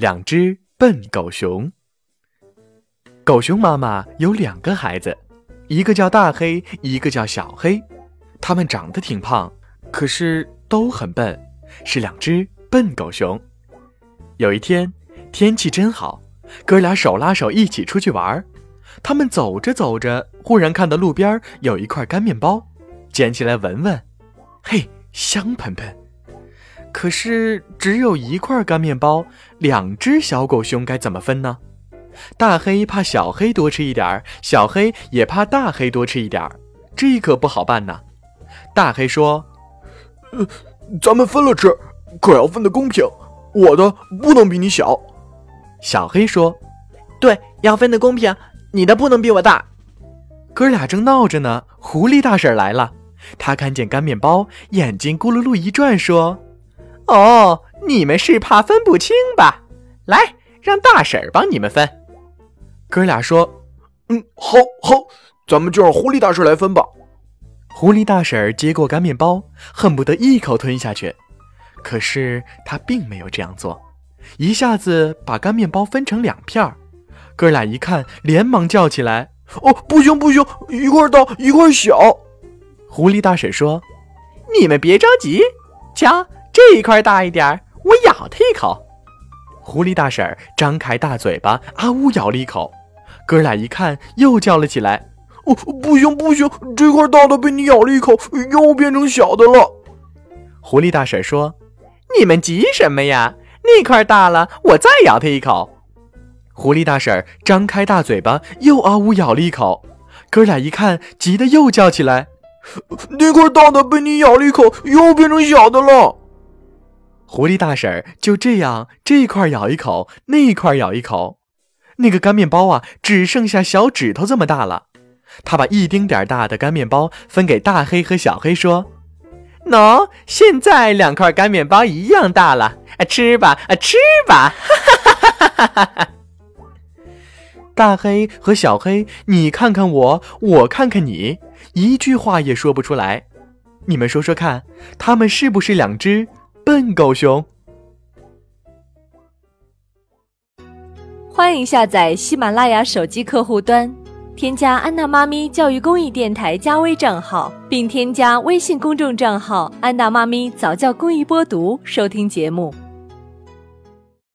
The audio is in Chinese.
两只笨狗熊。狗熊妈妈有两个孩子，一个叫大黑，一个叫小黑。他们长得挺胖，可是都很笨，是两只笨狗熊。有一天，天气真好，哥俩手拉手一起出去玩。他们走着走着，忽然看到路边有一块干面包，捡起来闻闻，嘿，香喷喷。可是只有一块干面包，两只小狗熊该怎么分呢？大黑怕小黑多吃一点儿，小黑也怕大黑多吃一点儿，这可不好办呐。大黑说：“呃，咱们分了吃，可要分得公平，我的不能比你小。”小黑说：“对，要分得公平，你的不能比我大。”哥俩正闹着呢，狐狸大婶来了，她看见干面包，眼睛咕噜噜一转，说。哦，你们是怕分不清吧？来，让大婶儿帮你们分。哥俩说：“嗯，好，好，咱们就让狐狸大婶来分吧。”狐狸大婶接过干面包，恨不得一口吞下去，可是她并没有这样做，一下子把干面包分成两片儿。哥俩一看，连忙叫起来：“哦，不行，不行，一块大，一块小。”狐狸大婶说：“你们别着急，瞧。”这一块大一点我咬它一口。狐狸大婶张开大嘴巴，啊呜咬了一口。哥俩一看，又叫了起来：“哦，不行不行，这块大的被你咬了一口，又变成小的了。”狐狸大婶说：“你们急什么呀？那块大了，我再咬它一口。”狐狸大婶张开大嘴巴，又啊呜咬了一口。哥俩一看，急得又叫起来：“那块大的被你咬了一口，又变成小的了。”狐狸大婶就这样，这块咬一口，那块咬一口，那个干面包啊，只剩下小指头这么大了。他把一丁点儿大的干面包分给大黑和小黑，说：“喏，现在两块干面包一样大了，啊，吃吧，啊，吃吧！”哈哈哈哈哈哈！大黑和小黑，你看看我，我看看你，一句话也说不出来。你们说说看，他们是不是两只？笨狗熊，欢迎下载喜马拉雅手机客户端，添加安娜妈咪教育公益电台加微账号，并添加微信公众账号“安娜妈咪早教公益播读”收听节目。